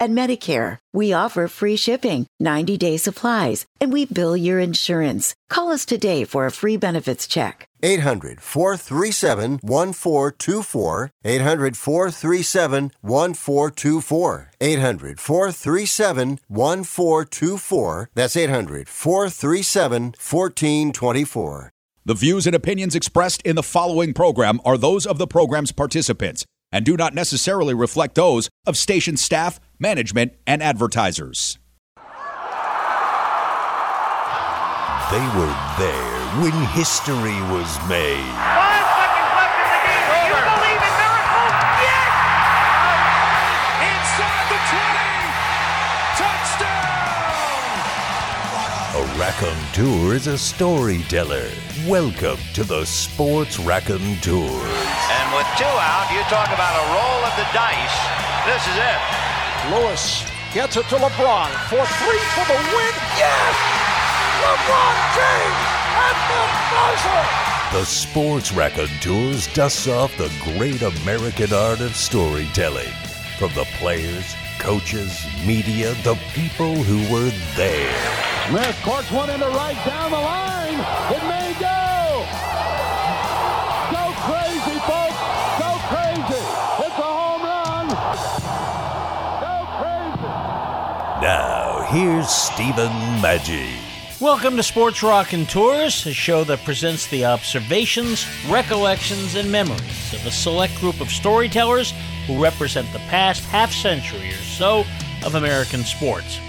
and Medicare. We offer free shipping, 90 day supplies, and we bill your insurance. Call us today for a free benefits check. 800 437 1424. 800 437 1424. 800 437 1424. That's 800 437 1424. The views and opinions expressed in the following program are those of the program's participants and do not necessarily reflect those of station staff, management, and advertisers. They were there when history was made. Raconteur is a storyteller. Welcome to the Sports Raconteur. And with two out, you talk about a roll of the dice. This is it. Lewis gets it to LeBron for three for the win. Yes! LeBron James at the buzzer! The Sports Raconteurs dusts off the great American art of storytelling. From the players, coaches, media, the people who were there. Smith courts one into right down the line. It may go. Go crazy, folks. Go crazy. It's a home run. Go crazy. Now, here's Stephen Maggi. Welcome to Sports Raconteurs, a show that presents the observations, recollections, and memories of a select group of storytellers who represent the past half century or so of American sports.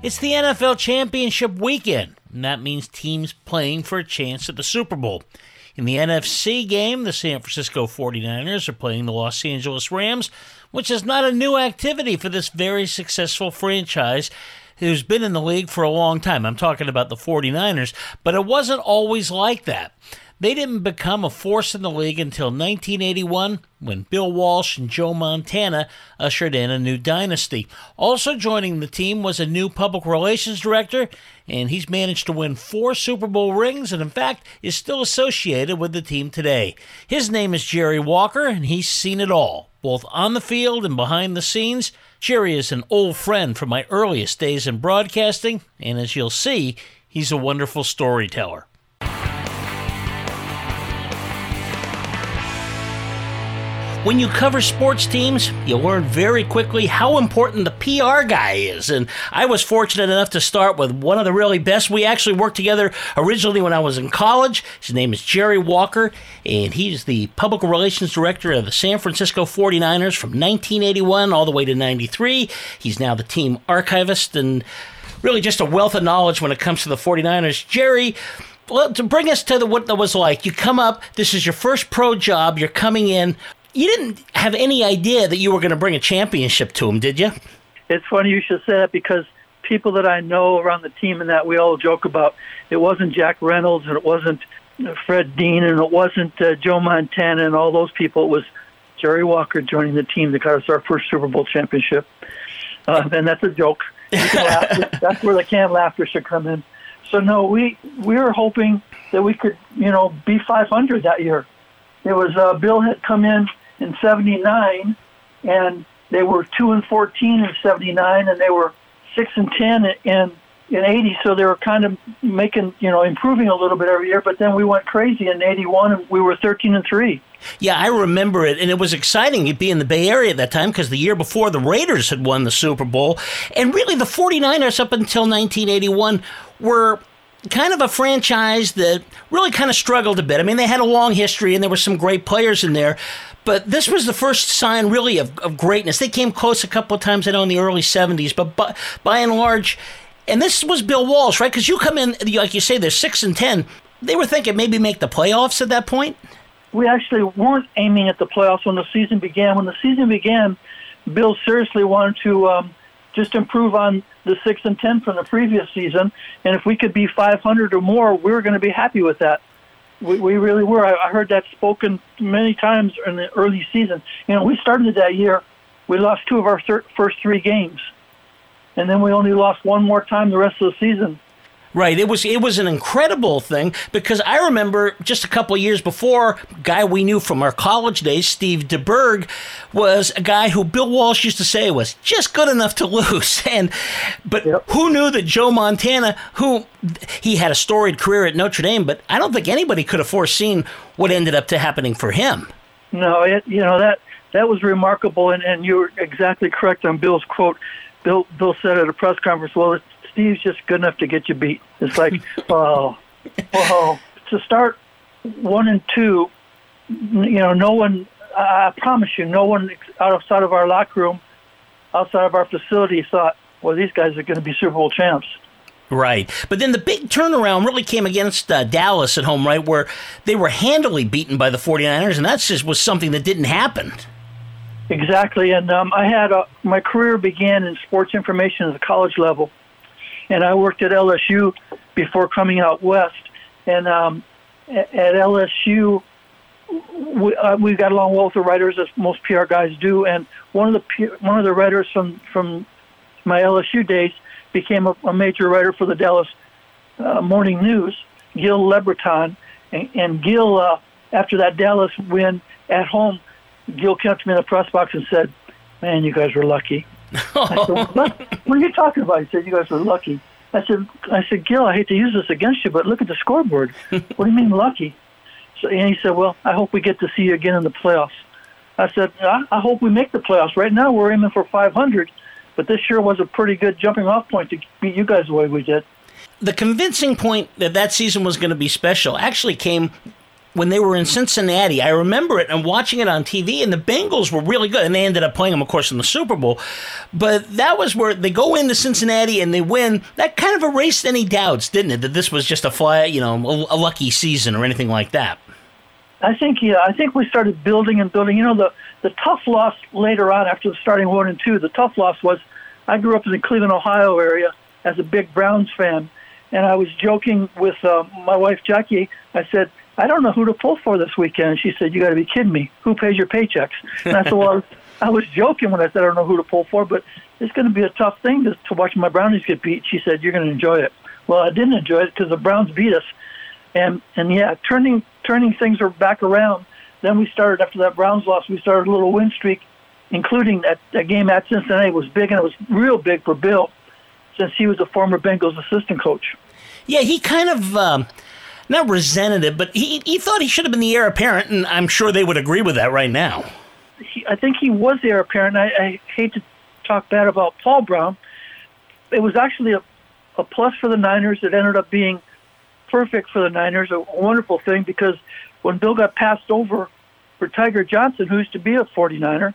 It's the NFL Championship weekend, and that means teams playing for a chance at the Super Bowl. In the NFC game, the San Francisco 49ers are playing the Los Angeles Rams, which is not a new activity for this very successful franchise who's been in the league for a long time. I'm talking about the 49ers, but it wasn't always like that. They didn't become a force in the league until 1981 when Bill Walsh and Joe Montana ushered in a new dynasty. Also joining the team was a new public relations director, and he's managed to win four Super Bowl rings and, in fact, is still associated with the team today. His name is Jerry Walker, and he's seen it all, both on the field and behind the scenes. Jerry is an old friend from my earliest days in broadcasting, and as you'll see, he's a wonderful storyteller. When you cover sports teams, you learn very quickly how important the PR guy is. And I was fortunate enough to start with one of the really best. We actually worked together originally when I was in college. His name is Jerry Walker, and he's the public relations director of the San Francisco 49ers from 1981 all the way to 93. He's now the team archivist and really just a wealth of knowledge when it comes to the 49ers. Jerry, well, to bring us to the, what that was like, you come up, this is your first pro job, you're coming in you didn't have any idea that you were going to bring a championship to him, did you? It's funny you should say that because people that I know around the team and that we all joke about, it wasn't Jack Reynolds and it wasn't Fred Dean and it wasn't uh, Joe Montana and all those people. It was Jerry Walker joining the team that got us our first Super Bowl championship. Uh, and that's a joke. that's where the canned laughter should come in. So no, we we were hoping that we could, you know, be 500 that year. It was uh, Bill had come in in '79, and they were two and 14 in '79, and they were six and 10 in in 80. So they were kind of making, you know, improving a little bit every year. But then we went crazy in '81, and we were 13 and three. Yeah, I remember it, and it was exciting to be in the Bay Area at that time because the year before the Raiders had won the Super Bowl, and really the 49ers up until 1981 were kind of a franchise that really kind of struggled a bit. I mean, they had a long history and there were some great players in there, but this was the first sign really of, of greatness. They came close a couple of times, I know, in the early 70s, but by, by and large, And this was Bill Walsh, right? Because you come in, like you say, they're six and ten. They were thinking maybe make the playoffs at that point. We actually weren't aiming at the playoffs when the season began. When the season began, Bill seriously wanted to um, just improve on the six and ten from the previous season, and if we could be 500 or more, we were going to be happy with that. We, we really were. I, I heard that spoken many times in the early season. You know, we started that year. We lost two of our thir- first three games, and then we only lost one more time the rest of the season. Right. It was it was an incredible thing because I remember just a couple years before, guy we knew from our college days, Steve DeBerg, was a guy who Bill Walsh used to say was just good enough to lose. And but yep. who knew that Joe Montana, who he had a storied career at Notre Dame, but I don't think anybody could have foreseen what ended up to happening for him. No, it, you know that that was remarkable, and, and you're exactly correct on Bill's quote. Bill Bill said at a press conference, "Well, Steve's just good enough to get you beat. It's like, oh, oh, to start one and two, you know, no one. I promise you, no one outside of our locker room, outside of our facility, thought, well, these guys are going to be Super Bowl champs. Right. But then the big turnaround really came against uh, Dallas at home, right, where they were handily beaten by the 49ers, and that just was something that didn't happen. Exactly. And um, I had a, my career began in sports information at the college level and I worked at LSU before coming out west. And um, at, LSU, we, uh, we got along well with the writers, as most PR guys do. And one of the one of the writers from from my LSU days became a, a major writer for the Dallas uh, Morning News, Gil Lebreton. And, and Gil, uh, after that Dallas win at home, Gil came to me in the press box and said, "Man, you guys were lucky." I said, what, what are you talking about? He said, you guys were lucky. I said, I said, Gil, I hate to use this against you, but look at the scoreboard. what do you mean lucky? So, and he said, well, I hope we get to see you again in the playoffs. I said, I, I hope we make the playoffs. Right now, we're aiming for 500, but this sure was a pretty good jumping off point to beat you guys the way we did. The convincing point that that season was going to be special actually came when they were in Cincinnati. I remember it and watching it on TV, and the Bengals were really good. And they ended up playing them, of course, in the Super Bowl. But that was where they go into Cincinnati and they win. That kind of erased any doubts, didn't it? That this was just a fly, you know, a, lucky season or anything like that. I think yeah. I think we started building and building. You know, the the tough loss later on after the starting one and two. The tough loss was I grew up in the Cleveland, Ohio area as a big Browns fan, and I was joking with uh, my wife Jackie. I said, I don't know who to pull for this weekend. And she said, You got to be kidding me. Who pays your paychecks? And I said, Well, I was joking when I said I don't know who to pull for, but it's going to be a tough thing to, to watch my Brownies get beat. She said, You're going to enjoy it. Well, I didn't enjoy it because the Browns beat us. And, and yeah, turning, turning things are back around. Then we started, after that Browns loss, we started a little win streak, including that, that game at Cincinnati was big, and it was real big for Bill since he was a former Bengals assistant coach. Yeah, he kind of. Um not resented it, but he, he thought he should have been the heir apparent, and I'm sure they would agree with that right now. He, I think he was the heir apparent. I, I hate to talk bad about Paul Brown. It was actually a, a plus for the Niners. It ended up being perfect for the Niners, a wonderful thing because when Bill got passed over for Tiger Johnson, who used to be a 49er,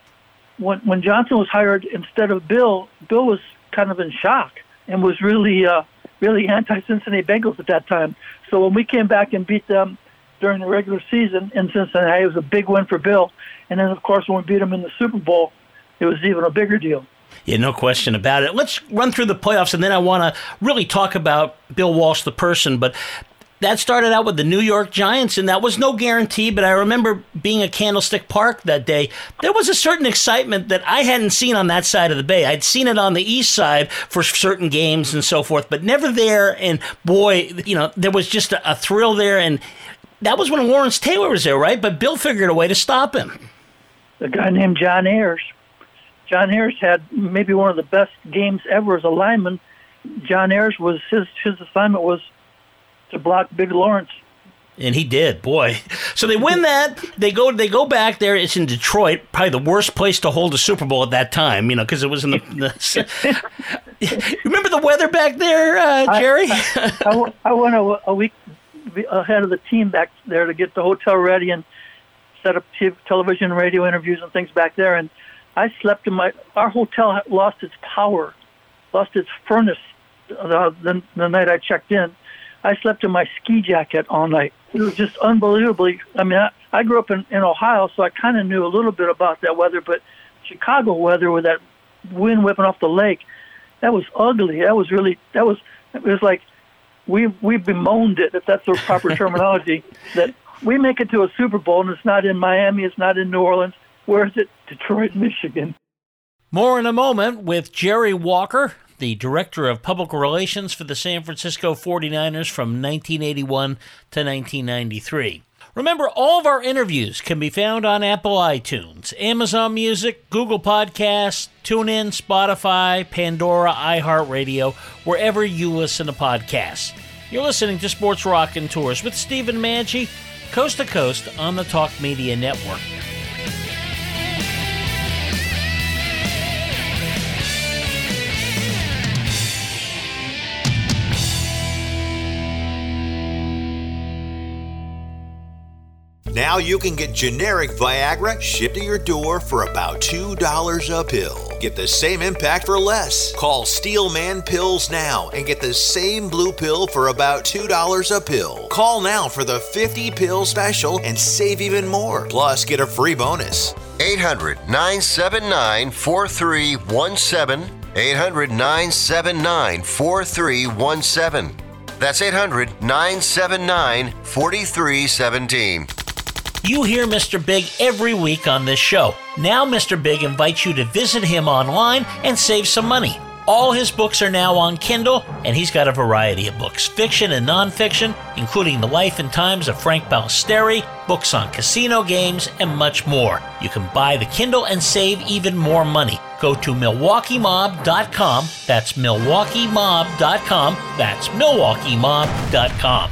when, when Johnson was hired instead of Bill, Bill was kind of in shock and was really uh, really anti-Cincinnati Bengals at that time. So when we came back and beat them during the regular season in Cincinnati, it was a big win for Bill. And then, of course, when we beat them in the Super Bowl, it was even a bigger deal. Yeah, no question about it. Let's run through the playoffs, and then I want to really talk about Bill Walsh, the person. But that started out with the New York Giants, and that was no guarantee. But I remember being at Candlestick Park that day. There was a certain excitement that I hadn't seen on that side of the bay. I'd seen it on the east side for certain games and so forth, but never there. And boy, you know, there was just a, a thrill there. And that was when Lawrence Taylor was there, right? But Bill figured a way to stop him. A guy named John Ayers. John Ayers had maybe one of the best games ever as a lineman. John Ayers was his his assignment was to block Big Lawrence. And he did, boy. So they win that. They go. They go back there. It's in Detroit, probably the worst place to hold a Super Bowl at that time. You know, because it was in the. the remember the weather back there, uh, Jerry? I, I, I went a, a, week ahead of the team back there to get the hotel ready and set up television and radio interviews and things back there. And I slept in my. Our hotel lost its power, lost its furnace the, the, the night I checked in, I slept in my ski jacket all night. It was just unbelievably. I mean, I, I grew up in, in Ohio, so I kind of knew a little bit about that weather, but Chicago weather with that wind whipping off the lake, that was ugly. That was really that was it was like we we bemoaned it if that's the proper terminology that we make it to a Super Bowl and it's not in Miami, it's not in New Orleans. Where is it? Detroit, Michigan. More in a moment with Jerry Walker, the Director of Public Relations for the San Francisco 49ers from 1981 to 1993. Remember, all of our interviews can be found on Apple iTunes, Amazon Music, Google Podcasts, TuneIn, Spotify, Pandora, iHeartRadio, wherever you listen to podcasts. You're listening to Sports Raconteurs with Stephen Maggi, coast to coast on the Talk Media Network. Now you can get generic Viagra shipped to your door for about $2 a pill. Get the same impact for less. Call Steelman Pills now and get the same blue pill for about $2 a pill. Call now for the 50 pill special and save even more. Plus, get a free bonus. 800 979 4317. 800 979 4317. That's 800 979 4317. You hear Mr. Big every week on this show. Now, Mr. Big invites you to visit him online and save some money. All his books are now on Kindle, and he's got a variety of books fiction and nonfiction, including The Life and Times of Frank Ballesteri, books on casino games, and much more. You can buy the Kindle and save even more money. Go to MilwaukeeMob.com. That's MilwaukeeMob.com. That's MilwaukeeMob.com.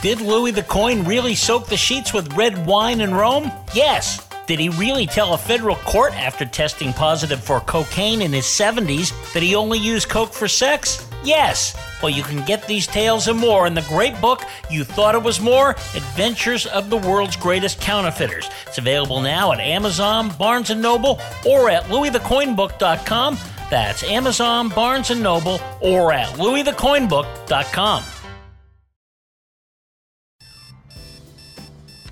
Did Louis the Coin really soak the sheets with red wine in Rome? Yes. Did he really tell a federal court after testing positive for cocaine in his 70s that he only used coke for sex? Yes. Well, you can get these tales and more in the great book, You Thought It Was More Adventures of the World's Greatest Counterfeiters. It's available now at Amazon, Barnes & Noble, or at louisthecoinbook.com. That's Amazon, Barnes & Noble, or at louisthecoinbook.com.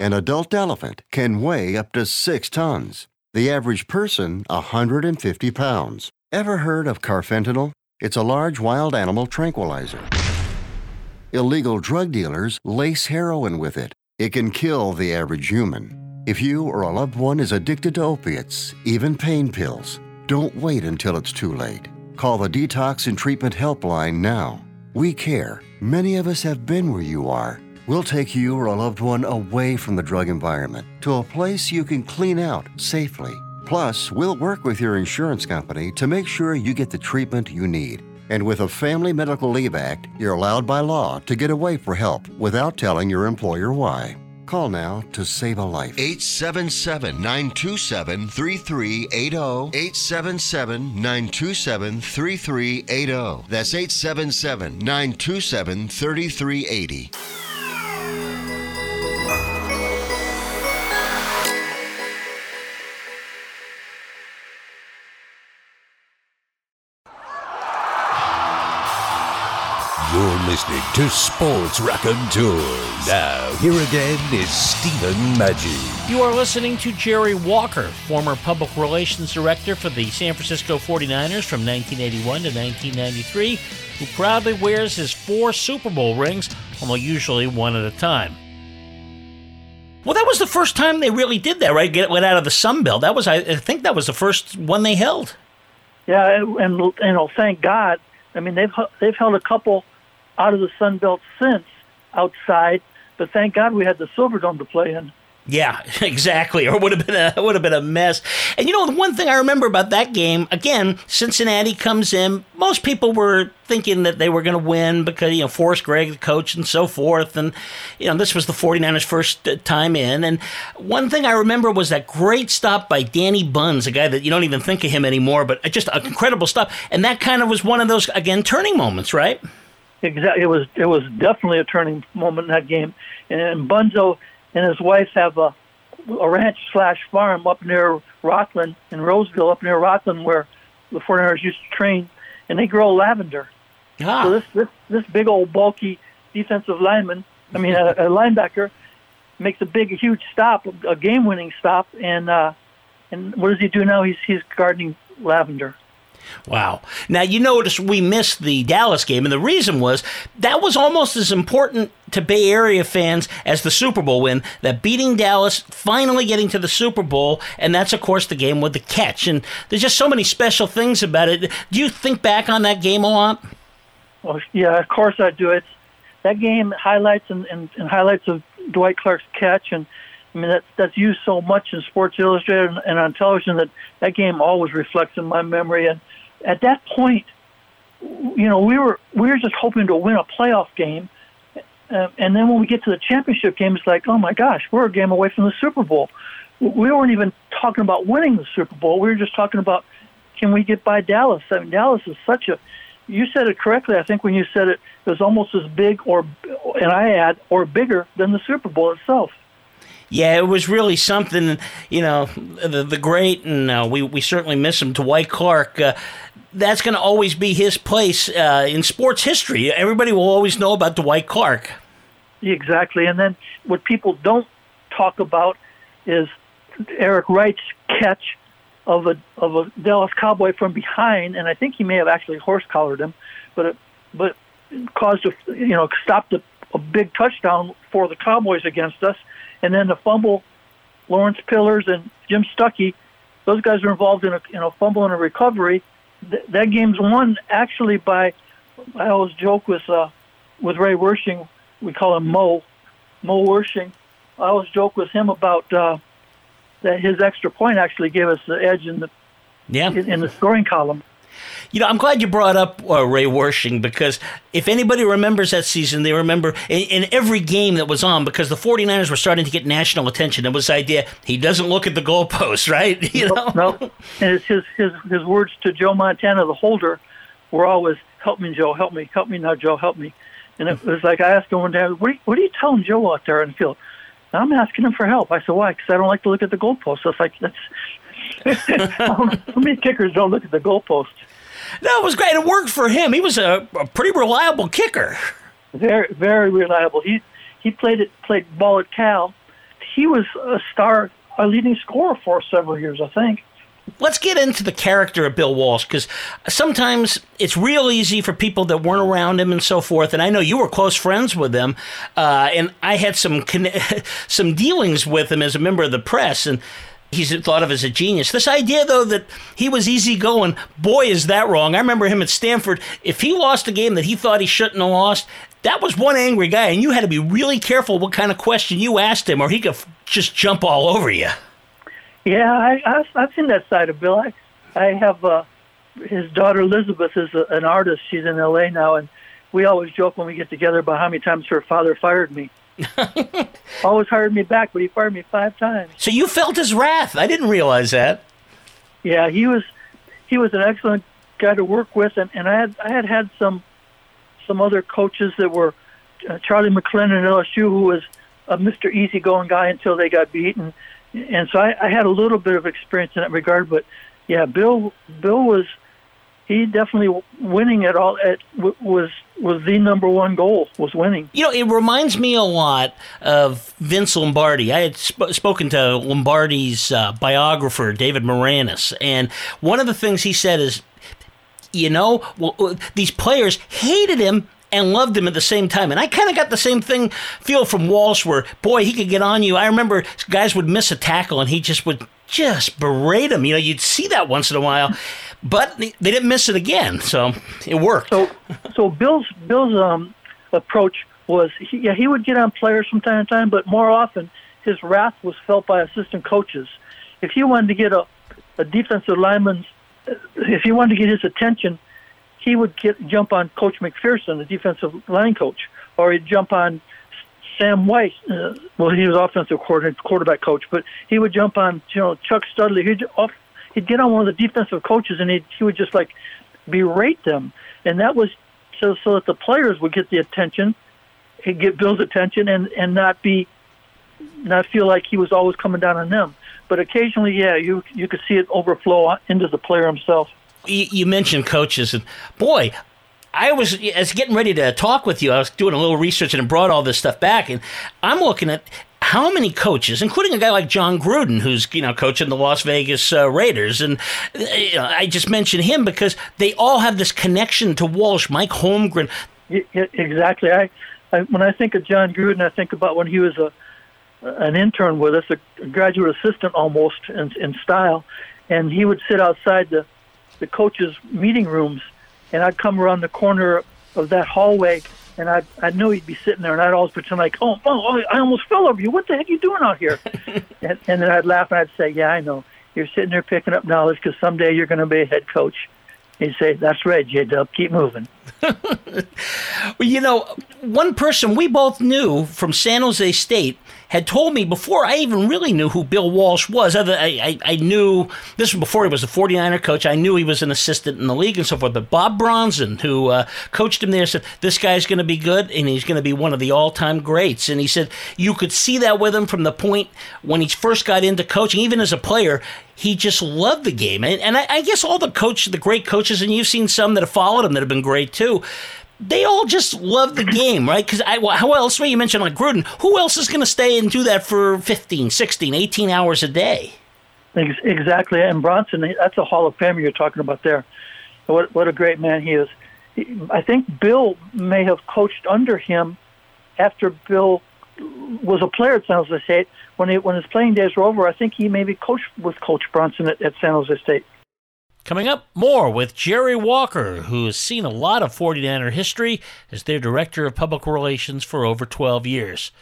An adult elephant can weigh up to six tons. The average person, 150 pounds. Ever heard of carfentanil? It's a large wild animal tranquilizer. Illegal drug dealers lace heroin with it. It can kill the average human. If you or a loved one is addicted to opiates, even pain pills, don't wait until it's too late. Call the Detox and Treatment Helpline now. We care. Many of us have been where you are. We'll take you or a loved one away from the drug environment to a place you can clean out safely. Plus, we'll work with your insurance company to make sure you get the treatment you need. And with a Family Medical Leave Act, you're allowed by law to get away for help without telling your employer why. Call now to save a life. 877 927 3380. 877 927 3380. That's 877 927 3380. Listening to Sports Raconteurs. Now, here again is Stephen Maggi. You are listening to Jerry Walker, former public relations director for the San Francisco 49ers from 1981 to 1993, who proudly wears his four Super Bowl rings, although usually one at a time. Well, that was the first time they really did that, right? Get went out of the Sun Belt. That was, I think, that was the first one they held. Yeah, and, and you know, thank God. I mean, they've they've held a couple out of the Sun Belt since outside, but thank God we had the Silverdome to play in. Yeah, exactly. Or it would have been a would have been a mess. And you know, the one thing I remember about that game, again, Cincinnati comes in. Most people were thinking that they were going to win because you know Forrest Gregg, the coach, and so forth. And you know, this was the 49ers' first uh, time in. And one thing I remember was that great stop by Danny Bunz, a guy that you don't even think of him anymore, but just an incredible stop. And that kind of was one of those again turning moments, right? Exactly. It was it was definitely a turning moment in that game. And Bunzo and his wife have a a ranch slash farm up near Rocklin in Roseville, up near Rocklin, where the 49ers used to train, and they grow lavender. Ah. So this this this big old bulky defensive lineman, I mean a, a linebacker, makes a big huge stop, a game winning stop, and uh, and what does he do now? He's he's gardening lavender. Wow. Now, you notice we missed the Dallas game, and the reason was that was almost as important to Bay Area fans as the Super Bowl win. That beating Dallas, finally getting to the Super Bowl, and that's, of course, the game with the catch. And there's just so many special things about it. Do you think back on that game a lot? Well, yeah, of course I do. It's that game highlights and, and, and highlights of Dwight Clark's catch, and I mean that's that's used so much in Sports Illustrated and, and on television that that game always reflects in my memory. And at that point, you know, we were we were just hoping to win a playoff game, uh, and then when we get to the championship game, it's like, oh my gosh, we're a game away from the Super Bowl. We weren't even talking about winning the Super Bowl. We were just talking about can we get by Dallas? I mean, Dallas is such a you said it correctly. I think when you said it, it was almost as big, or and I add, or bigger than the Super Bowl itself. Yeah, it was really something. You know, the the great, and uh, we we certainly miss him. Dwight Clark. Uh, that's going to always be his place uh, in sports history. Everybody will always know about Dwight Clark. Exactly, and then what people don't talk about is Eric Wright's catch of a of a Dallas Cowboy from behind, and I think he may have actually horse collared him, but it, but caused a you know stopped a, a big touchdown for the Cowboys against us, and then the fumble, Lawrence Pillers and Jim Stuckey, those guys are involved in a in a fumble and a recovery. Th- that game's won actually by I always joke with uh, with Ray Wersching, we call him Mo, Mo Wersching. I always joke with him about. Uh, that his extra point actually gave us the edge in the yeah in, in the scoring column. You know, I'm glad you brought up uh, Ray Wersching because if anybody remembers that season, they remember in, in, every game that was on because the 49ers were starting to get national attention. It was the idea he doesn't look at the goalpost, right? You know, no, no. and it's his his his words to Joe Montana, the holder, were always "Help me, Joe. Help me. Help me now, Joe. Help me." And it was like I asked him one day, "What are you, what are you telling Joe out there in the field?" I'm asking him for help. I said, why? Because I don't like to look at the goalpost. So it's like, that's, how many kickers don't look at the goalpost? No, it was great. It worked for him. He was a, a pretty reliable kicker. Very, very reliable. He he played it played ball at Cal. He was a star, a leading scorer for several years, I think. Let's get into the character of Bill Walsh because sometimes it's real easy for people that weren't around him and so forth. And I know you were close friends with him, uh, and I had some some dealings with him as a member of the press, and he's thought of as a genius. This idea, though, that he was easygoing, boy, is that wrong. I remember him at Stanford. If he lost a game that he thought he shouldn't have lost, that was one angry guy, and you had to be really careful what kind of question you asked him, or he could just jump all over you. Yeah, I, I've, I've seen that side of Bill. I, I have uh, his daughter Elizabeth is a, an artist. She's in L.A. now, and we always joke when we get together about how many times her father fired me. Always hired me back, but he fired me five times. So you felt his wrath. I didn't realize that. Yeah, he was he was an excellent guy to work with, and, and I had I had had some some other coaches that were uh, Charlie McClendon at LSU, who was a Mr. Easygoing guy until they got beaten, and so I, I had a little bit of experience in that regard. But yeah, Bill Bill was he definitely winning it all at was was the number one goal was winning. You know, it reminds me a lot of Vince Lombardi. I had sp- spoken to Lombardi's uh, biographer David Maraniss, and one of the things he said is, you know, well, uh, these players hated him and loved him at the same time. And I kind of got the same thing feel from Walsh, where boy, he could get on you. I remember guys would miss a tackle, and he just would just berate him. You know, you'd see that once in a while, but they didn't miss it again, so it worked. So, so Bill's Bill's um, approach was, he, yeah, he would get on players from time to time, but more often his wrath was felt by assistant coaches. If he wanted to get a, a defensive lineman's, if he wanted to get his attention, he would get jump on Coach McPherson, the defensive line coach, or he'd jump on Sam Wyche. Uh, well, he was offensive coordinator, quarterback coach, but he would jump on you know Chuck Studley. He'd off, he'd get on one of the defensive coaches, and he he would just like berate them, and that was so so that the players would get the attention, he'd get Bill's attention, and and not be not feel like he was always coming down on them. But occasionally, yeah, you you could see it overflow into the player himself you mentioned coaches, and boy, I was as getting ready to talk with you. I was doing a little research and brought all this stuff back, and I'm looking at how many coaches, including a guy like Jon Gruden, who's you know coaching the Las Vegas uh, Raiders, and uh, you know, I just mentioned him because they all have this connection to Walsh, Mike Holmgren. Exactly. I, I when I think of Jon Gruden, I think about when he was a an intern with us, a graduate assistant almost in, in style, and he would sit outside the the coaches' meeting rooms, and I'd come around the corner of that hallway, and I I knew he'd be sitting there, and I'd always pretend like, oh, oh, oh I almost fell over you. What the heck are you doing out here? and, and then I'd laugh and I'd say, yeah, I know. You're sitting there picking up knowledge because someday you're going to be a head coach. He'd say, that's right, J Dub, keep moving. Well, you know, one person we both knew from San Jose State had told me before I even really knew who Bill Walsh was. I, I, I knew this was before he was a 49er coach. I knew he was an assistant in the league and so forth. But Bob Bronzan, who uh, coached him there, said, This guy's going to be good and he's going to be one of the all time greats. And he said, You could see that with him from the point when he first got into coaching, even as a player he just loved the game. And, and I, I, guess all the coaches, the great coaches, and you've seen some that have followed him that have been great too they all just love the game, right? Because how else, you mentioned like Gruden, who else is going to stay and do that for 15, 16, 18 hours a day? Exactly. And Bronzan, that's a Hall of Famer you're talking about there. What, what a great man he is. I think Bill may have coached under him after Bill was a player at San Jose State. When, he, when his playing days were over, I think he maybe coached with Coach Bronzan at, at San Jose State. Coming up, more with Jerry Walker, who has seen a lot of 49er history as their Director of Public Relations for over 12 years.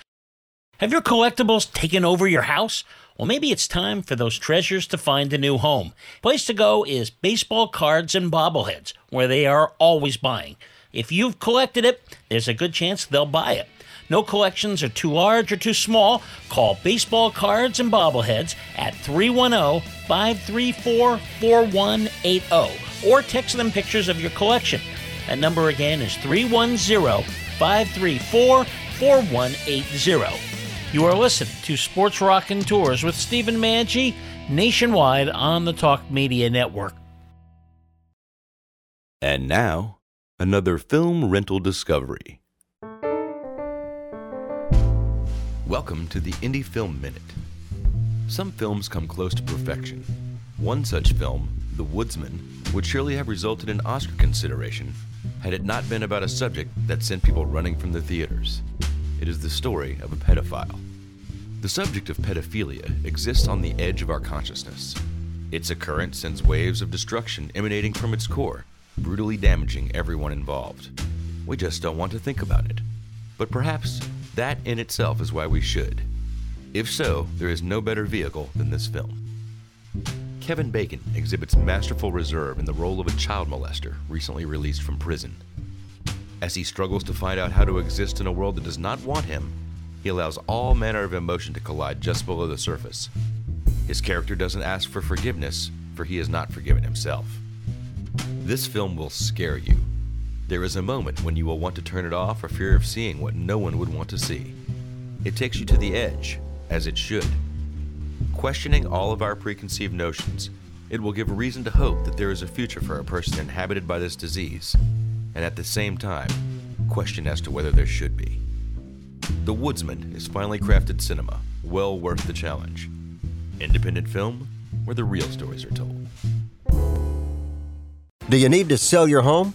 Have your collectibles taken over your house? Well, maybe it's time for those treasures to find a new home. Place to go is baseball cards and bobbleheads, where they are always buying. If you've collected it, there's a good chance they'll buy it. No collections are too large or too small. Call Baseball Cards and Bobbleheads at 310 534 4180 or text them pictures of your collection. That number again is 310 534 4180. You are listening to Sports Raconteurs with Stephen Manchi nationwide on the Talk Media Network. And now, another film rental discovery. Welcome to the Indie Film Minute. Some films come close to perfection. One such film, The Woodsman, would surely have resulted in Oscar consideration had it not been about a subject that sent people running from the theaters. It is the story of a pedophile. The subject of pedophilia exists on the edge of our consciousness. Its occurrence sends waves of destruction emanating from its core, brutally damaging everyone involved. We just don't want to think about it. But perhaps that in itself is why we should. If so, there is no better vehicle than this film. Kevin Bacon exhibits masterful reserve in the role of a child molester recently released from prison. As he struggles to find out how to exist in a world that does not want him, he allows all manner of emotion to collide just below the surface. His character doesn't ask for forgiveness, for he has not forgiven himself. This film will scare you. There is a moment when you will want to turn it off for fear of seeing what no one would want to see. It takes you to the edge, as it should. Questioning all of our preconceived notions, it will give reason to hope that there is a future for a person inhabited by this disease, and at the same time, question as to whether there should be. The Woodsman is finely crafted cinema, well worth the challenge. Independent film where the real stories are told. Do you need to sell your home?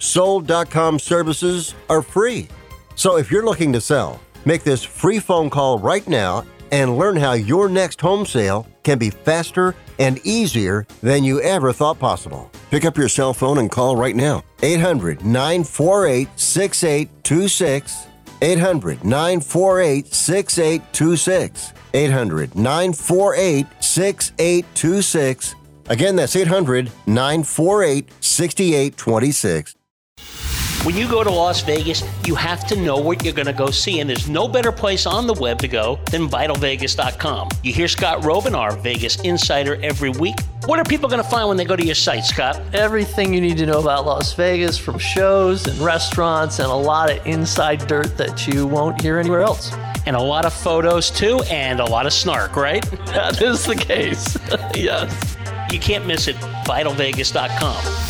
Sold.com services are free. So if you're looking to sell, make this free phone call right now and learn how your next home sale can be faster and easier than you ever thought possible. Pick up your cell phone and call right now. 800 948 6826. 800 948 6826. 800 948 6826. Again, that's 800 948 6826. When you go to Las Vegas, you have to know what you're going to go see, and there's no better place on the web to go than VitalVegas.com. You hear Scott Roeben, our Vegas insider, every week. What are people going to find when they go to your site, Scott? Everything you need to know about Las Vegas, from shows and restaurants, and a lot of inside dirt that you won't hear anywhere else. And a lot of photos, too, and a lot of snark, right? That is the case. yes. You can't miss it. VitalVegas.com.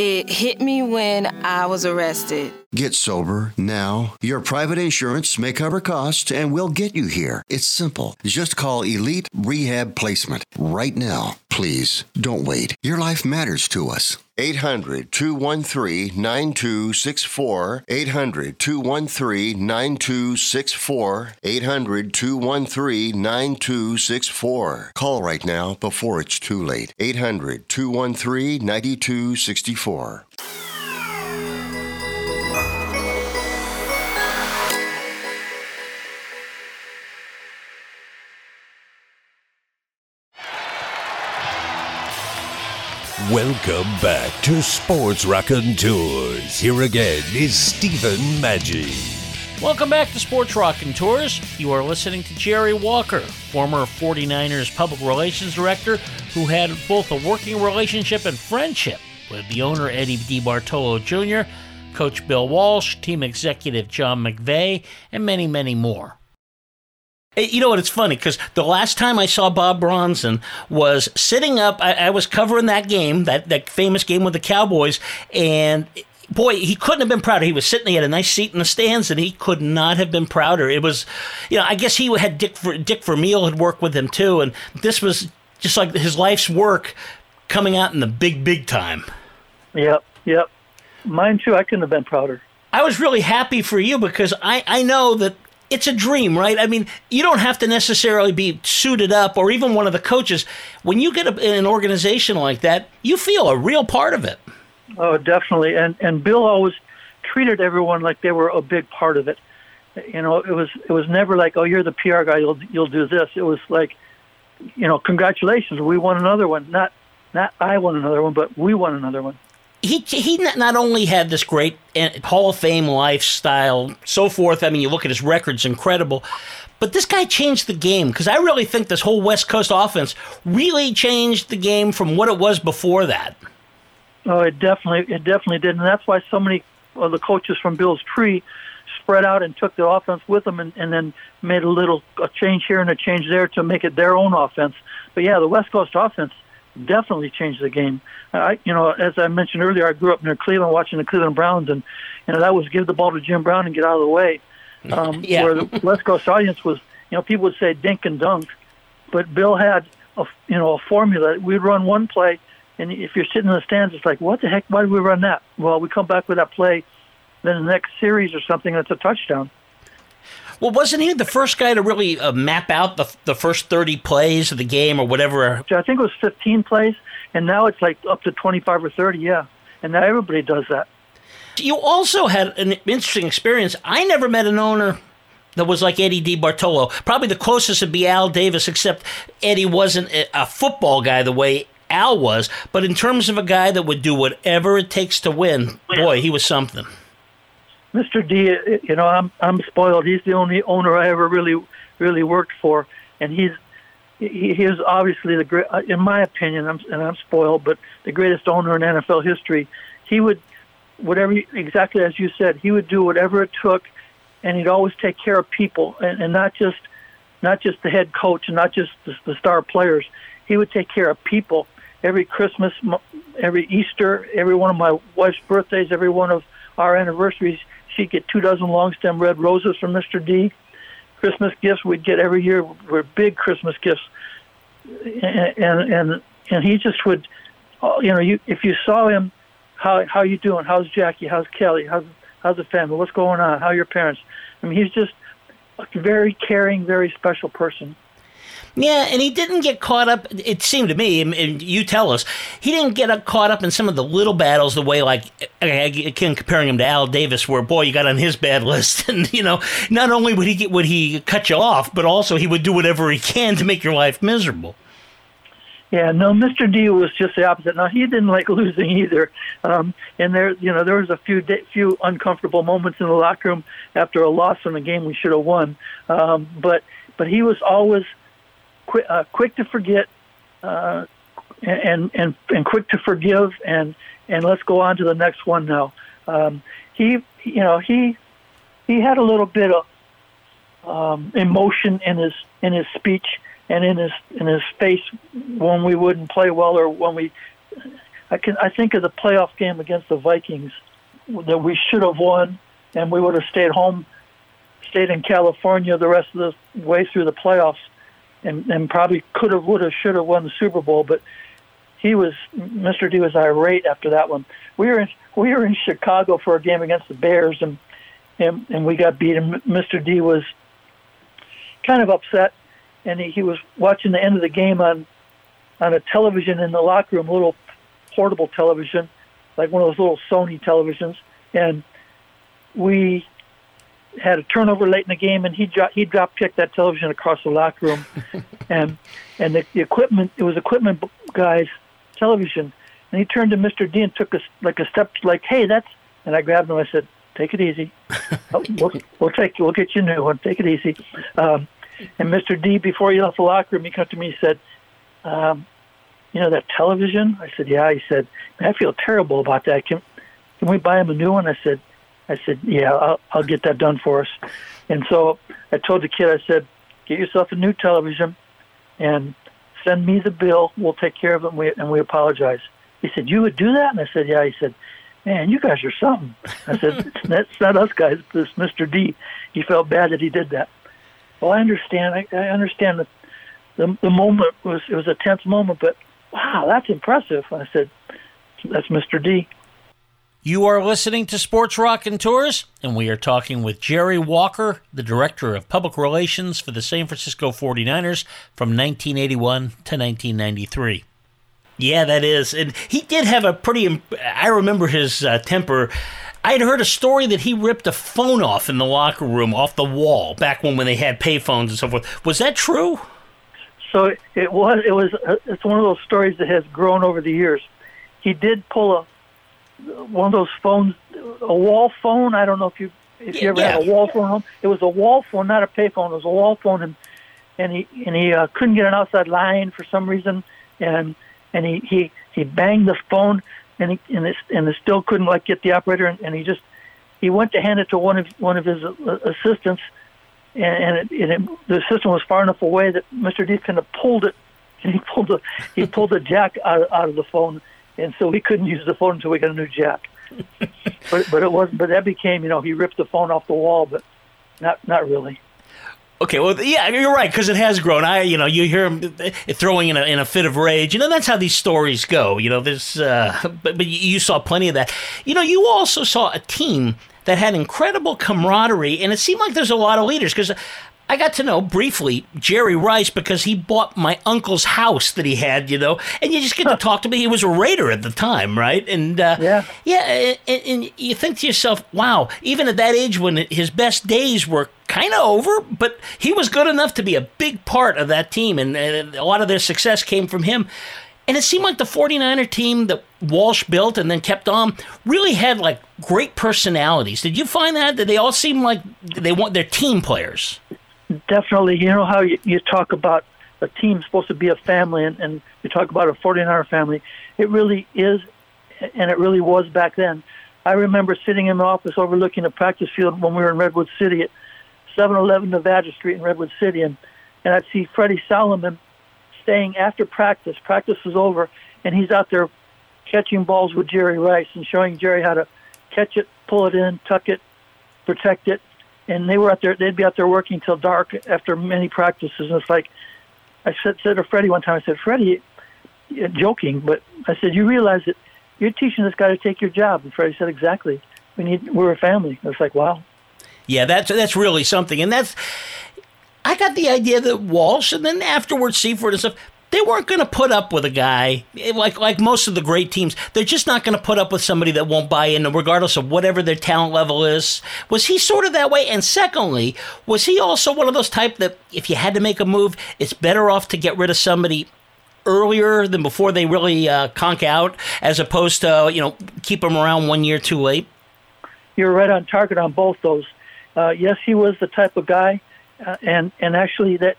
It hit me when I was arrested. Get sober now. Your private insurance may cover costs and we'll get you here. It's simple. Just call Elite Rehab Placement right now. Please don't wait. Your life matters to us. 800 213 9264. 800 213 9264. 800 213 9264. Call right now before it's too late. 800 213 9264. Welcome back to Sports Raconteurs. Here again is Stephen Maggi. Welcome back to Sports Raconteurs. You are listening to Jerry Walker, former 49ers public relations director who had both a working relationship and friendship with the owner Eddie DeBartolo Jr., Coach Bill Walsh, team executive John McVay, and many, many more. You know what? It's funny because the last time I saw Bob Bronzan was sitting up. I, I was covering that game, that, that famous game with the Cowboys, and boy, he couldn't have been prouder. He was sitting, he had a nice seat in the stands, and he could not have been prouder. It was, you know, I guess he had Dick, Dick Vermeil had worked with him too, and this was just like his life's work coming out in the big, big time. Yep, yep. Mine too. I couldn't have been prouder. I was really happy for you because I, I know that it's a dream, right? I mean, you don't have to necessarily be suited up or even one of the coaches. When you get a, in an organization like that, you feel a real part of it. Oh, definitely. And and Bill always treated everyone like they were a big part of it. You know, it was it was never like, oh, you're the PR guy, you'll you'll do this. It was like, you know, congratulations, we won another one. Not not I won another one, but we won another one he he not only had this great eh, Hall of Fame lifestyle, so forth. I mean, you look at his records, incredible. But this guy changed the game because I really think this whole West Coast offense really changed the game from what it was before that. Oh, it definitely it definitely did, and that's why so many of the coaches from Bill's tree spread out and took the offense with them, and, and then made a little a change here and a change there to make it their own offense. But yeah, the West Coast offense definitely changed the game. I, you know, as I mentioned earlier, I grew up near Cleveland, watching the Cleveland Browns, and you know that was give the ball to Jim Brown and get out of the way. Um, Yeah. Where the West Coast audience was, you know, people would say dink and dunk, but Bill had a you know a formula. We'd run one play, and if you're sitting in the stands, it's like, what the heck? Why did we run that? Well, we come back with that play, then the next series or something, and it's a touchdown. Well, wasn't he the first guy to really uh, map out the the first thirty plays of the game or whatever? I think it was 15 plays, and now it's like up to 25 or 30. Yeah, and now everybody does that. You also had an interesting experience. I never met an owner that was like Eddie DeBartolo. Probably the closest would be Al Davis, except Eddie wasn't a football guy the way Al was. But in terms of a guy that would do whatever it takes to win, boy, he was something. Mr. D, you know, I'm I'm spoiled. He's the only owner I ever really really worked for, and he's he, is obviously the great, uh, in my opinion, I'm, and I'm spoiled, but the greatest owner in NFL history. He would, whatever exactly as you said, he would do whatever it took, and he'd always take care of people, and, and not just not just the head coach and not just the, the star players. He would take care of people. Every Christmas, every Easter, every one of my wife's birthdays, every one of our anniversaries, she'd get two dozen long stem red roses from Mr. D. Christmas gifts we'd get every year were big Christmas gifts, and and and, he just would, uh, you know, you if you saw him, how how you doing? How's Jackie? How's Kelly? How's how's the family? What's going on? How are your parents? I mean, he's just a very caring, very special person. Yeah, and he didn't get caught up. It seemed to me, and- you tell us, he didn't get caught up in some of the little battles the way, like, again, comparing him to Al Davis, where boy, you got on his bad list, and you know, not only would he get would he cut you off, but also he would do whatever he can to make your life miserable. Yeah, no, Mr. D was just the opposite. Now he didn't like losing either, um, and there, you know, there was a few few uncomfortable moments in the locker room after a loss in a game we should have won. Um, but but he was always quick, uh, quick to forget, uh, and and and quick to forgive, and and let's go on to the next one now. Um, he, you know, he he had a little bit of um, emotion in his in his speech and in his in his face when we wouldn't play well or when we. I can I think of the playoff game against the Vikings that we should have won, and we would have stayed home, stayed in California the rest of the way through the playoffs, and and probably could have, would have, should have won the Super Bowl. But he was Mr. D was irate after that one. We were in we were in Chicago for a game against the Bears, and and and we got beat. And Mr. D was kind of upset, and he, he was watching the end of the game on on a television in the locker room, a little portable television, like one of those little Sony televisions, and we had a turnover late in the game, and he dro- he drop kicked that television across the locker room, and and the, the equipment it was equipment guy's television, and he turned to Mr. D and took a like a step like, hey, that's, and I grabbed him. I said, take it easy. Oh, we'll, we'll take we'll get you a new one. Take it easy. Um, and Mr. D, before he left the locker room, he came to me and said, um, "You know that television?" I said, "Yeah." He said, "I feel terrible about that. Can can we buy him a new one?" I said, "I said, yeah, I'll, I'll get that done for us." And so I told the kid, I said, "Get yourself a new television, and send me the bill. We'll take care of it, and we, and we apologize." He said, "You would do that?" And I said, "Yeah." He said, "Man, you guys are something." I said, "That's not us guys. It's Mr. D. He felt bad that he did that." Well, I understand. I, I understand that the the moment was it was a tense moment, but wow, that's impressive. I said, "That's Mr. D." You are listening to Sports Raconteurs, and we are talking with Jerry Walker, the Director of Public Relations for the San Francisco 49ers from 1981 to 1993. Yeah, that is. And he did have a pretty, I remember his uh, temper. I had heard a story that he ripped a phone off in the locker room, off the wall, back when, when they had payphones and so forth. Was that true? So it was. It was. uh, It's one of those stories that has grown over the years. He did pull a one of those phones, a wall phone. I don't know if you if you ever had a wall phone home. It was a wall phone, not a payphone. It was a wall phone, and and he and he uh, couldn't get an outside line for some reason, and and he he he banged the phone, and he and it and it still couldn't like get the operator, and, and he just he went to hand it to one of one of his uh, assistants, and, and, it, and it, the assistant was far enough away that Mr. D kind of pulled it, and he pulled the he pulled the jack out out of the phone, and so we couldn't use the phone until we got a new jack. but but it wasn't. But that became you know he ripped the phone off the wall, but not not really. Okay, well, yeah, you're right because it has grown. I, you know, you hear him throwing in a, in a fit of rage. You know, that's how these stories go. You know, there's, uh, but but you saw plenty of that. You know, you also saw a team that had incredible camaraderie, and it seemed like there's a lot of leaders because I got to know briefly Jerry Rice because he bought my uncle's house that he had, you know, and you just get to talk to me. He was a Raider at the time, right? And uh, yeah, yeah, and, and, you think to yourself, wow, even at that age when his best days were kind of over, but he was good enough to be a big part of that team, and, and a lot of their success came from him. And it seemed like the 49er team that Walsh built and then kept on really had like great personalities. Did you find that? That they all seem like they want their team players? Definitely, you know how you, you talk about a team supposed to be a family, and, and you talk about a 49er family. It really is, and it really was back then. I remember sitting in the office overlooking the practice field when we were in Redwood City at 711 Nevada Street in Redwood City, and, and I'd see Freddie Solomon staying after practice. Practice was over, and he's out there catching balls with Jerry Rice and showing Jerry how to catch it, pull it in, tuck it, protect it, and they were out there. They'd be out there working till dark after many practices. And it's like I said, said to Freddie one time. I said, Freddie, joking, but I said, you realize that you're teaching this guy to take your job. And Freddie said, exactly. We need. We're a family. I was like, wow. Yeah, that's that's really something, and that's. I got the idea that Walsh and then afterwards Seifert and stuff they weren't going to put up with a guy like like most of the great teams. They're just not going to put up with somebody that won't buy in, regardless of whatever their talent level is. Was he sort of that way? And secondly, was he also one of those type that if you had to make a move, it's better off to get rid of somebody earlier than before they really uh, conk out, as opposed to you know keep them around one year too late. You're right on target on both those. Uh, yes, he was the type of guy uh, and and actually, that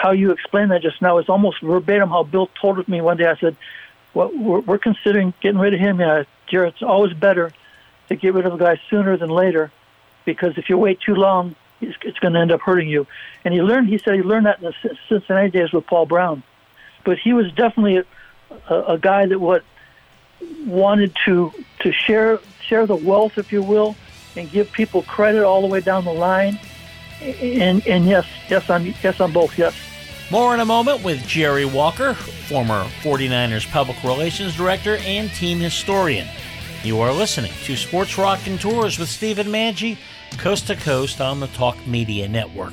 how you explained that just now is almost verbatim how Bill told it me one day. I said, "Well, we're, we're considering getting rid of him." Yeah, Jared, it's always better to get rid of a guy sooner than later, because if you wait too long, it's, it's going to end up hurting you. And he learned. He said he learned that in the Cincinnati days with Paul Brown, but he was definitely a, a, a guy that what wanted to to share share the wealth, if you will, and give people credit all the way down the line and and yes, yes on yes on both. Yes. More in a moment with Jerry Walker, former 49ers public relations director and team historian. You are listening to Sports Raconteurs with Stephen Manji, coast to coast on the Talk Media Network.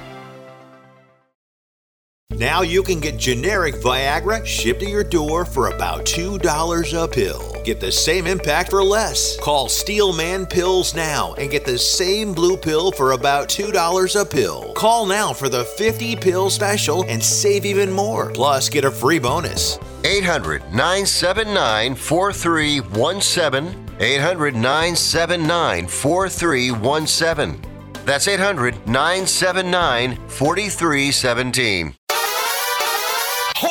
Now you can get generic Viagra shipped to your door for about $2 a pill. Get the same impact for less. Call Steelman Pills now and get the same blue pill for about $2 a pill. Call now for the 50 pill special and save even more. Plus, get a free bonus. 800 979 4317. 800 979 4317. That's 800 979 4317. Ho!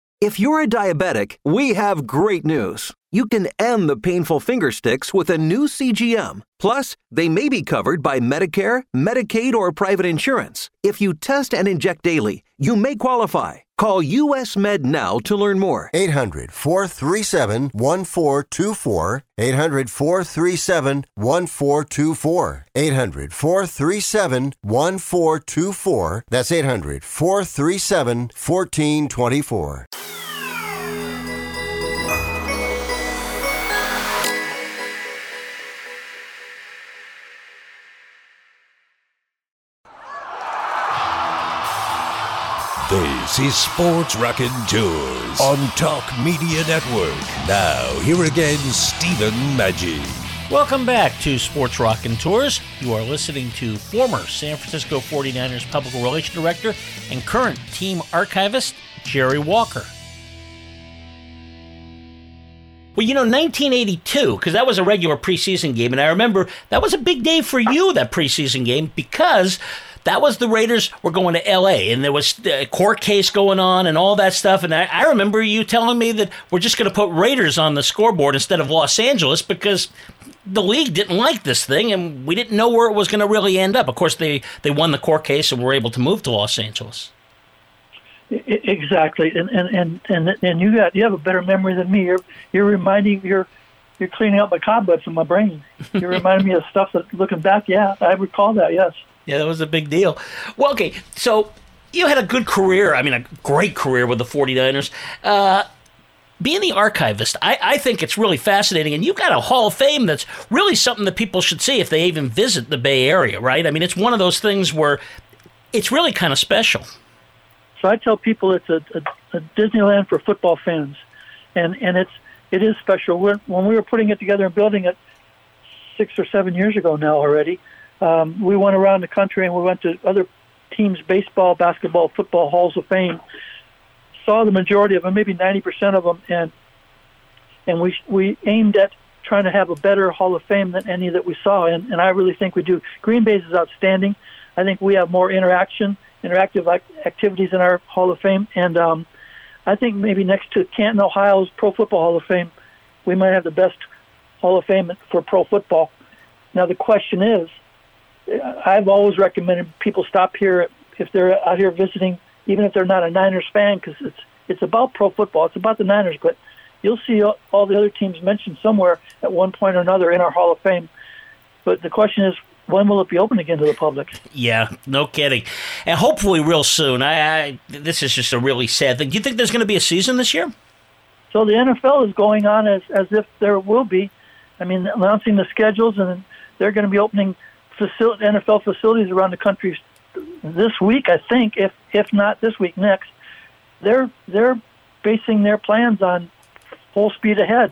If you're a diabetic, we have great news. You can end the painful finger sticks with a new CGM. Plus, they may be covered by Medicare, Medicaid, or private insurance. If you test and inject daily, you may qualify. Call US Med now to learn more. 800 437 1424. 800 437 1424. 800 437 1424. That's 800 437 1424. Is Sports Rockin' Tours on Talk Media Network. Now, here again, Stephen Maggi. Welcome back to Sports Raconteurs. You are listening to former San Francisco 49ers Public Relations Director and current team archivist Jerry Walker. Well, you know, 1982, because that was a regular preseason game, and I remember that was a big day for you, that preseason game, because that was the Raiders were going to L.A. and there was a court case going on and all that stuff. And I, I remember you telling me that we're just going to put Raiders on the scoreboard instead of Los Angeles because the league didn't like this thing and we didn't know where it was going to really end up. Of course, they they won the court case and were able to move to Los Angeles. Exactly, and and and and, and you got you have a better memory than me. You're you're reminding you're you're cleaning out my cobwebs in my brain. You're reminding me of stuff that looking back, yeah, I recall that. Yes. Yeah, that was a big deal. Well, okay, so you had a good career. I mean, a great career with the 49ers. Uh, being the archivist, I, I, think it's really fascinating. And you've got a Hall of Fame that's really something that people should see if they even visit the Bay Area, right? I mean, it's one of those things where it's really kind of special. So I tell people it's a, a, a Disneyland for football fans. And, and it's, it is special. When we were putting it together and building it six or seven years ago now already, um, we went around the country and we went to other teams' baseball, basketball, football halls of fame. Saw the majority of them, maybe 90% of them, and and we we aimed at trying to have a better Hall of Fame than any that we saw, and, and I really think we do. Green Bay's is outstanding. I think we have more interaction, interactive activities in our Hall of Fame, and um, I think maybe next to Canton, Ohio's Pro Football Hall of Fame, we might have the best Hall of Fame for pro football. Now the question is, I've always recommended people stop here if they're out here visiting, even if they're not a Niners fan, because it's it's about pro football. It's about the Niners, but you'll see all the other teams mentioned somewhere at one point or another in our Hall of Fame. But the question is, when will it be open again to the public? Yeah, no kidding, and hopefully real soon. I, I this is just a really sad thing. Do you think there's going to be a season this year? So the NFL is going on as as if there will be. I mean, announcing the schedules, and they're going to be opening facility, NFL facilities around the country this week, I think, if if not this week, next. They're they're basing their plans on full speed ahead,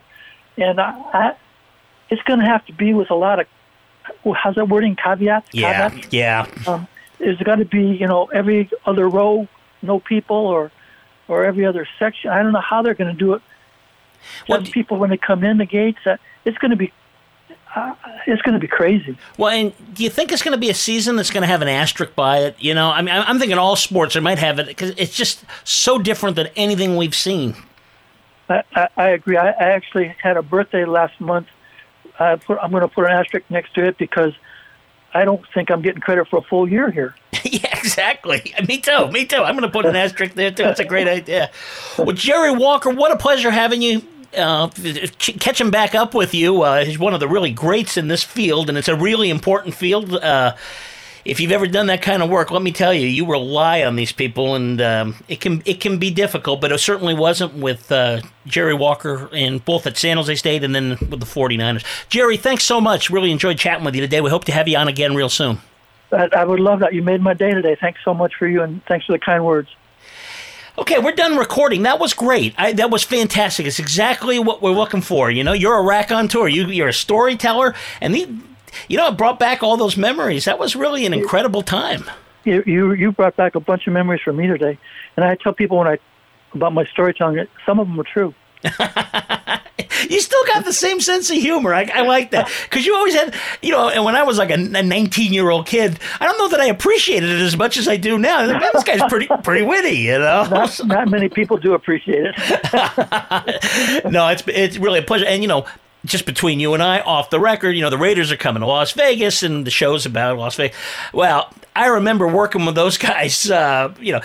and I, I it's going to have to be with a lot of how's that wording caveats? Yeah, caveats? yeah. Um, there's got to be you know every other row no people or or every other section. I don't know how they're going to do it. Well, people when they come in the gates, uh, it's going to be uh, it's going to be crazy. Well, and do you think it's going to be a season that's going to have an asterisk by it? You know, I mean, I'm thinking all sports it might have it because it's just so different than anything we've seen. I, I, I agree. I, I actually had a birthday last month. I put, I'm going to put an asterisk next to it because I don't think I'm getting credit for a full year here. yeah, exactly. Me too. Me too. I'm going to put an asterisk there too. That's a great idea. Well, Jerry Walker, what a pleasure having you uh, ch- catching back up with you. Uh, he's one of the really greats in this field, and it's a really important field. Uh, if you've ever done that kind of work, let me tell you, you rely on these people, and um, it can it can be difficult. But it certainly wasn't with uh, Jerry Walker, and both at San Jose State and then with the 49ers. Jerry, thanks so much. Really enjoyed chatting with you today. We hope to have you on again real soon. I would love that. You made my day today. Thanks so much for you, and thanks for the kind words. Okay, we're done recording. That was great. I, that was fantastic. It's exactly what we're looking for. You know, you're a raconteur. You, you're a storyteller, and the, you know, it brought back all those memories. That was really an incredible time. You, you you brought back a bunch of memories for me today, and I tell people when I about my storytelling, some of them are true. you still got the same sense of humor. I, I like that because you always had, you know. And when I was like a 19 year old kid, I don't know that I appreciated it as much as I do now. Man, this guy's pretty pretty witty, you know. Not, not many people do appreciate it. no, it's it's really a pleasure, and you know. Just between you and I, off the record, you know, the Raiders are coming to Las Vegas and the show's about Las Vegas. Well, I remember working with those guys, uh, you know,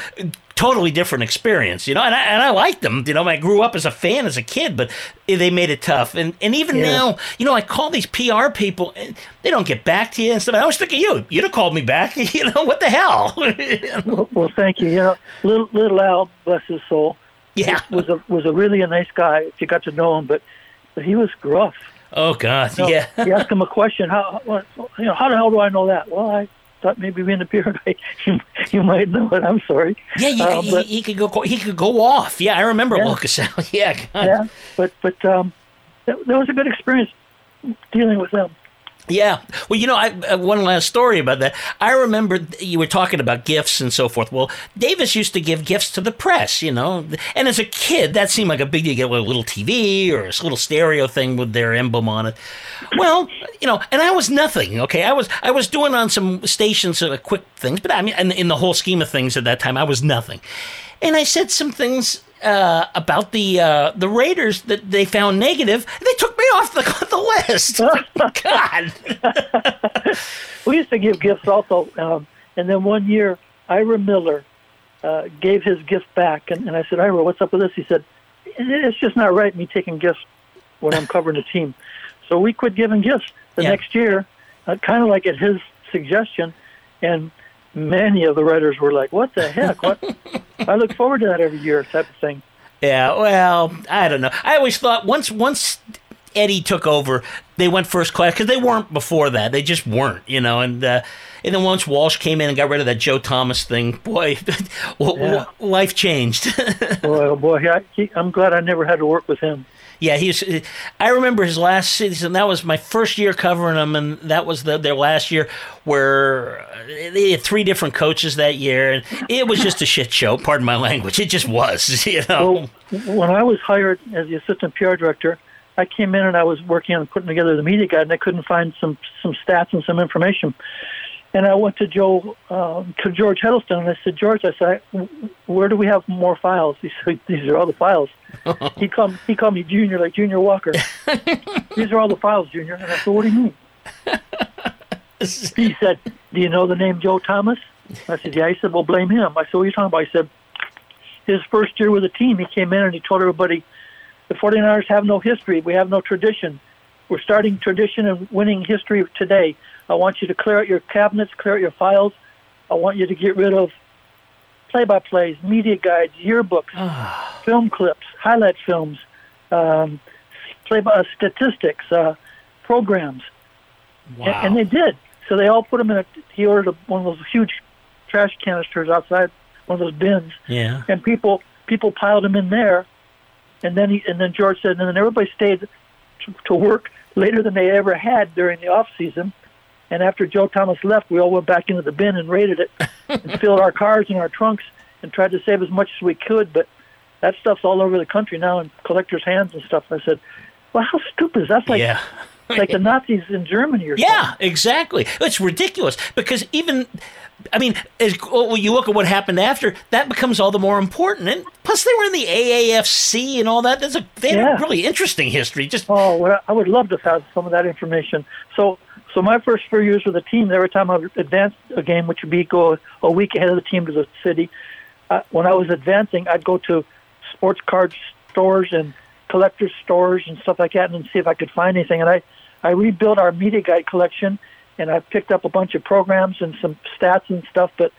totally different experience, you know. And I, and I liked them, you know. I grew up as a fan as a kid, but they made it tough. And and even yeah. now, you know, I call these PR people, and they don't get back to you and stuff. I was thinking you, you'd have called me back. You know what the hell? well, well, thank you. You know, little little Al, bless his soul. Yeah, was a was a really a nice guy if you got to know him, but but he was gruff. Oh God, you know, yeah. you ask him a question, how you know, how the hell do I know that? Well, I thought maybe being a beard, you, you might know it. I'm sorry. Yeah, uh, but, he, he, could go. He could go off. Yeah, I remember yeah. Lucas. yeah, God. yeah. But but um, that, that was a good experience dealing with them. Yeah. Well, you know, I, uh, one last story about that. I remember you were talking about gifts and so forth. Well, Davis used to give gifts to the press, you know, and as a kid, that seemed like a big deal. Get a little TV or a little stereo thing with their emblem on it. Well, you know, and I was nothing. Okay, I was I was doing on some stations of quick things, but I mean, in, in the whole scheme of things at that time, I was nothing. And I said some things uh, about the uh, the Raiders that they found negative. They took off the, the list. God. we used to give gifts also, um, and then one year Ira Miller uh, gave his gift back, and, and I said, Ira, what's up with this? He said, It's just not right me taking gifts when I'm covering a team. So we quit giving gifts the yeah. next year, uh, kind of like at his suggestion, and many of the writers were like, "What the heck? What?" I look forward to that every year, type of thing. Yeah, well, I don't know. I always thought once once Eddie took over, they went first class because they weren't before that. They just weren't, you know. And uh, and then once Walsh came in and got rid of that Joe Thomas thing, boy, yeah. life changed. boy, oh boy, I, I'm glad I never had to work with him. Yeah, he's. I remember his last season. That was my first year covering them, and that was the, their last year where they had three different coaches that year, and it was just a shit show. Pardon my language. It just was. You know. Well, when I was hired as the assistant PR director, I came in and I was working on putting together the media guide, and I couldn't find some some stats and some information. And I went to Joe, uh, to George Heddleston, and I said, George, I said, where do we have more files? He said, these are all the files. he called, he called me Junior, like Junior Walker. these are all the files, Junior. And I said, what do you mean? he said, do you know the name Joe Thomas? I said, yeah. He said, well, blame him. I said, what are you talking about? He said, his first year with the team, he came in and he told everybody, the 49ers have no history. We have no tradition. We're starting tradition and winning history today. I want you to clear out your cabinets, clear out your files. I want you to get rid of play-by-plays, media guides, yearbooks, film clips, highlight films, um, play-by uh, statistics, uh, programs. Wow. And, and, they did. So they all put them in a. He ordered a, one of those huge trash canisters outside, one of those bins. Yeah. And people people piled them in there, and then he and then George said, and then everybody stayed to, to work later than they ever had during the off season and after Joe Thomas left, we all went back into the bin and raided it and filled our cars and our trunks and tried to save as much as we could. But that stuff's all over the country now in collectors' hands and stuff. I said, well, how stupid is that? That's like, yeah. Like the Nazis in Germany or yeah, something. exactly. It's ridiculous because even, I mean, as well, you look at what happened after, that becomes all the more important. And plus, they were in the AAFC and all that. There's a they yeah. a really interesting history. Just oh, well, I would love to have some of that information. So so my first four years with the team, every time I advanced a game, which would be go a week ahead of the team to the city, uh, when I was advancing, I'd go to sports card stores and collector's stores and stuff like that and see if I could find anything. And I, I rebuilt our media guide collection, and I picked up a bunch of programs and some stats and stuff. But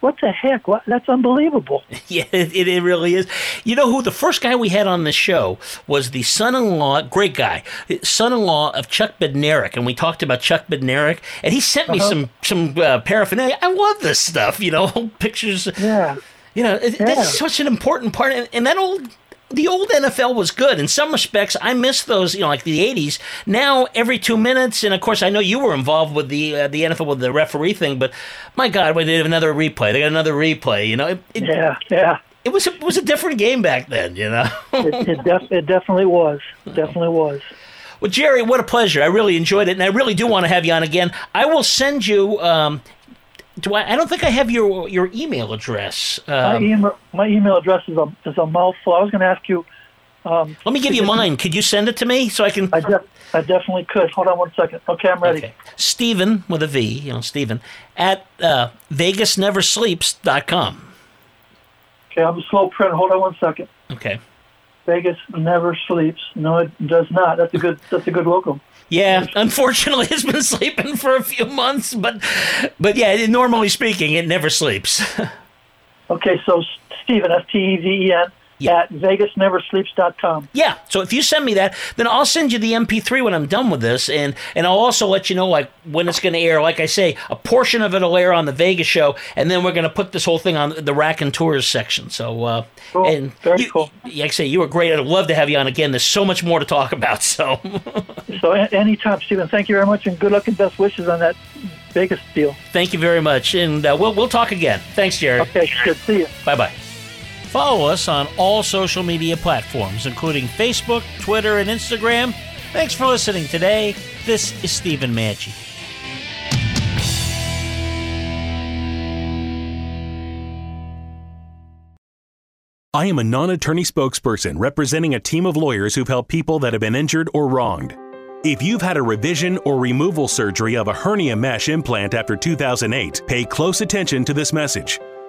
what the heck? What? That's unbelievable. Yeah, it, it really is. You know who the first guy we had on the show was the son-in-law, great guy, son-in-law of Chuck Bednarik, and we talked about Chuck Bednarik, and he sent me Uh-huh. some some uh, paraphernalia. I love this stuff, you know, pictures. Yeah. You know, it, Yeah. that's such an important part, and, and that old. The old NFL was good. In some respects, I miss those. You know, like the '80s. Now, every two minutes, and of course, I know you were involved with the uh, the NFL with the referee thing. But my God, when they have another replay, they got another replay. You know, it, it, Yeah, yeah. it was a, it was a different game back then, you know. it, it, def- it definitely was. Definitely was. well, Jerry, what a pleasure. I really enjoyed it, and I really do want to have you on again. I will send you. Um, do I? I don't think I have your your email address. my, Um, email, my email address is a is a mouthful. I was going to ask you. Um, let me give you mine. Could you send it to me so I can? I, def- I definitely could. Hold on one second. Okay, I'm ready. Okay. Stephen with a V, you know, Stephen at uh, VegasNeverSleeps.com. Okay, I'm a slow print. Hold on one second. Okay. Vegas never sleeps. No, it does not. That's a good. That's a good logo. Yeah, unfortunately, it's been sleeping for a few months, but but yeah, normally speaking, it never sleeps. Okay, so Stephen F T E V E N at VegasNeverSleeps.com. Yeah. So if you send me that, then I'll send you the MP3 when I'm done with this, and and I'll also let you know like when it's going to air. Like I say, a portion of it'll air on the Vegas show, and then we're going to put this whole thing on the Raconteurs section. So uh, Cool. and Very you, cool. Like I say, you were great. I'd love to have you on again. There's so much more to talk about. So So anytime, Stephen. Thank you very much, and good luck and best wishes on that Vegas deal. thank you very much, and uh, we'll we'll talk again. Thanks, Jerry. Okay, good. See you. Bye bye. Follow us on all social media platforms, including Facebook, Twitter, and Instagram. Thanks for listening today. This is Stephen Manchi. I am a non attorney spokesperson representing a team of lawyers who've helped people that have been injured or wronged. If you've had a revision or removal surgery of a hernia mesh implant after 2008, pay close attention to this message.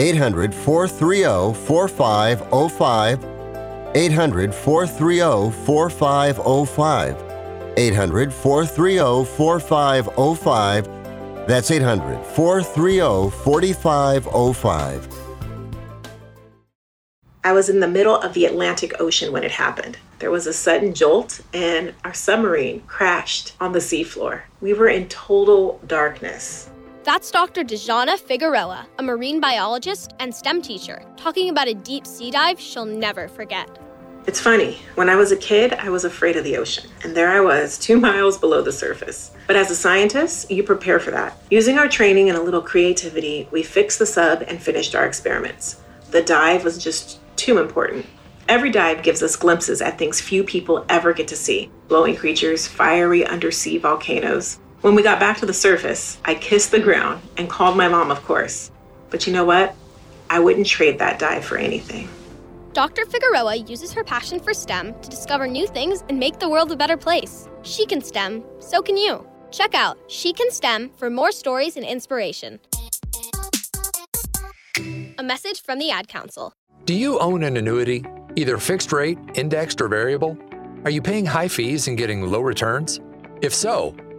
800 430 4505. 800 430 4505. 800 430 4505. That's 800 430 4505. I was in the middle of the Atlantic Ocean when it happened. There was a sudden jolt, and our submarine crashed on the seafloor. We were in total darkness. That's Dr. Dejana Figueroa, a marine biologist and STEM teacher, talking about a deep sea dive she'll never forget. It's funny, when I was a kid, I was afraid of the ocean, and there I was, two miles below the surface. But as a scientist, you prepare for that. Using our training and a little creativity, we fixed the sub and finished our experiments. The dive was just too important. Every dive gives us glimpses at things few people ever get to see glowing creatures, fiery undersea volcanoes. When we got back to the surface, I kissed the ground and called my mom, of course. But you know what? I wouldn't trade that dive for anything. Dr. Figueroa uses her passion for STEM to discover new things and make the world a better place. She can STEM, so can you. Check out She Can STEM for more stories and inspiration. A message from the Ad Council. Do you own an annuity, either fixed rate, indexed, or variable? Are you paying high fees and getting low returns? If so,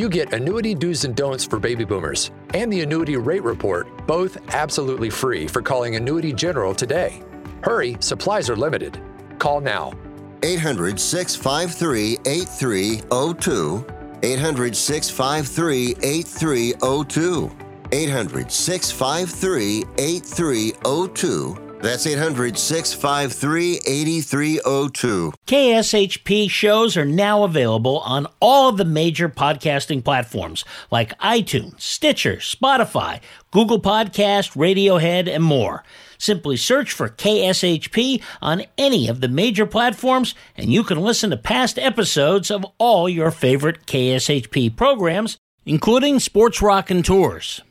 You get Annuity Do's and Don'ts for Baby Boomers and the Annuity Rate Report, both absolutely free for calling Annuity General today. Hurry, supplies are limited. Call now. 800 653 8302. 800 653 8302. 800 653 8302. That's 800 653 8302. KSHP shows are now available on all of the major podcasting platforms like iTunes, Stitcher, Spotify, Google Podcast, Radiohead, and more. Simply search for KSHP on any of the major platforms, and you can listen to past episodes of all your favorite KSHP programs, including Sports Raconteurs.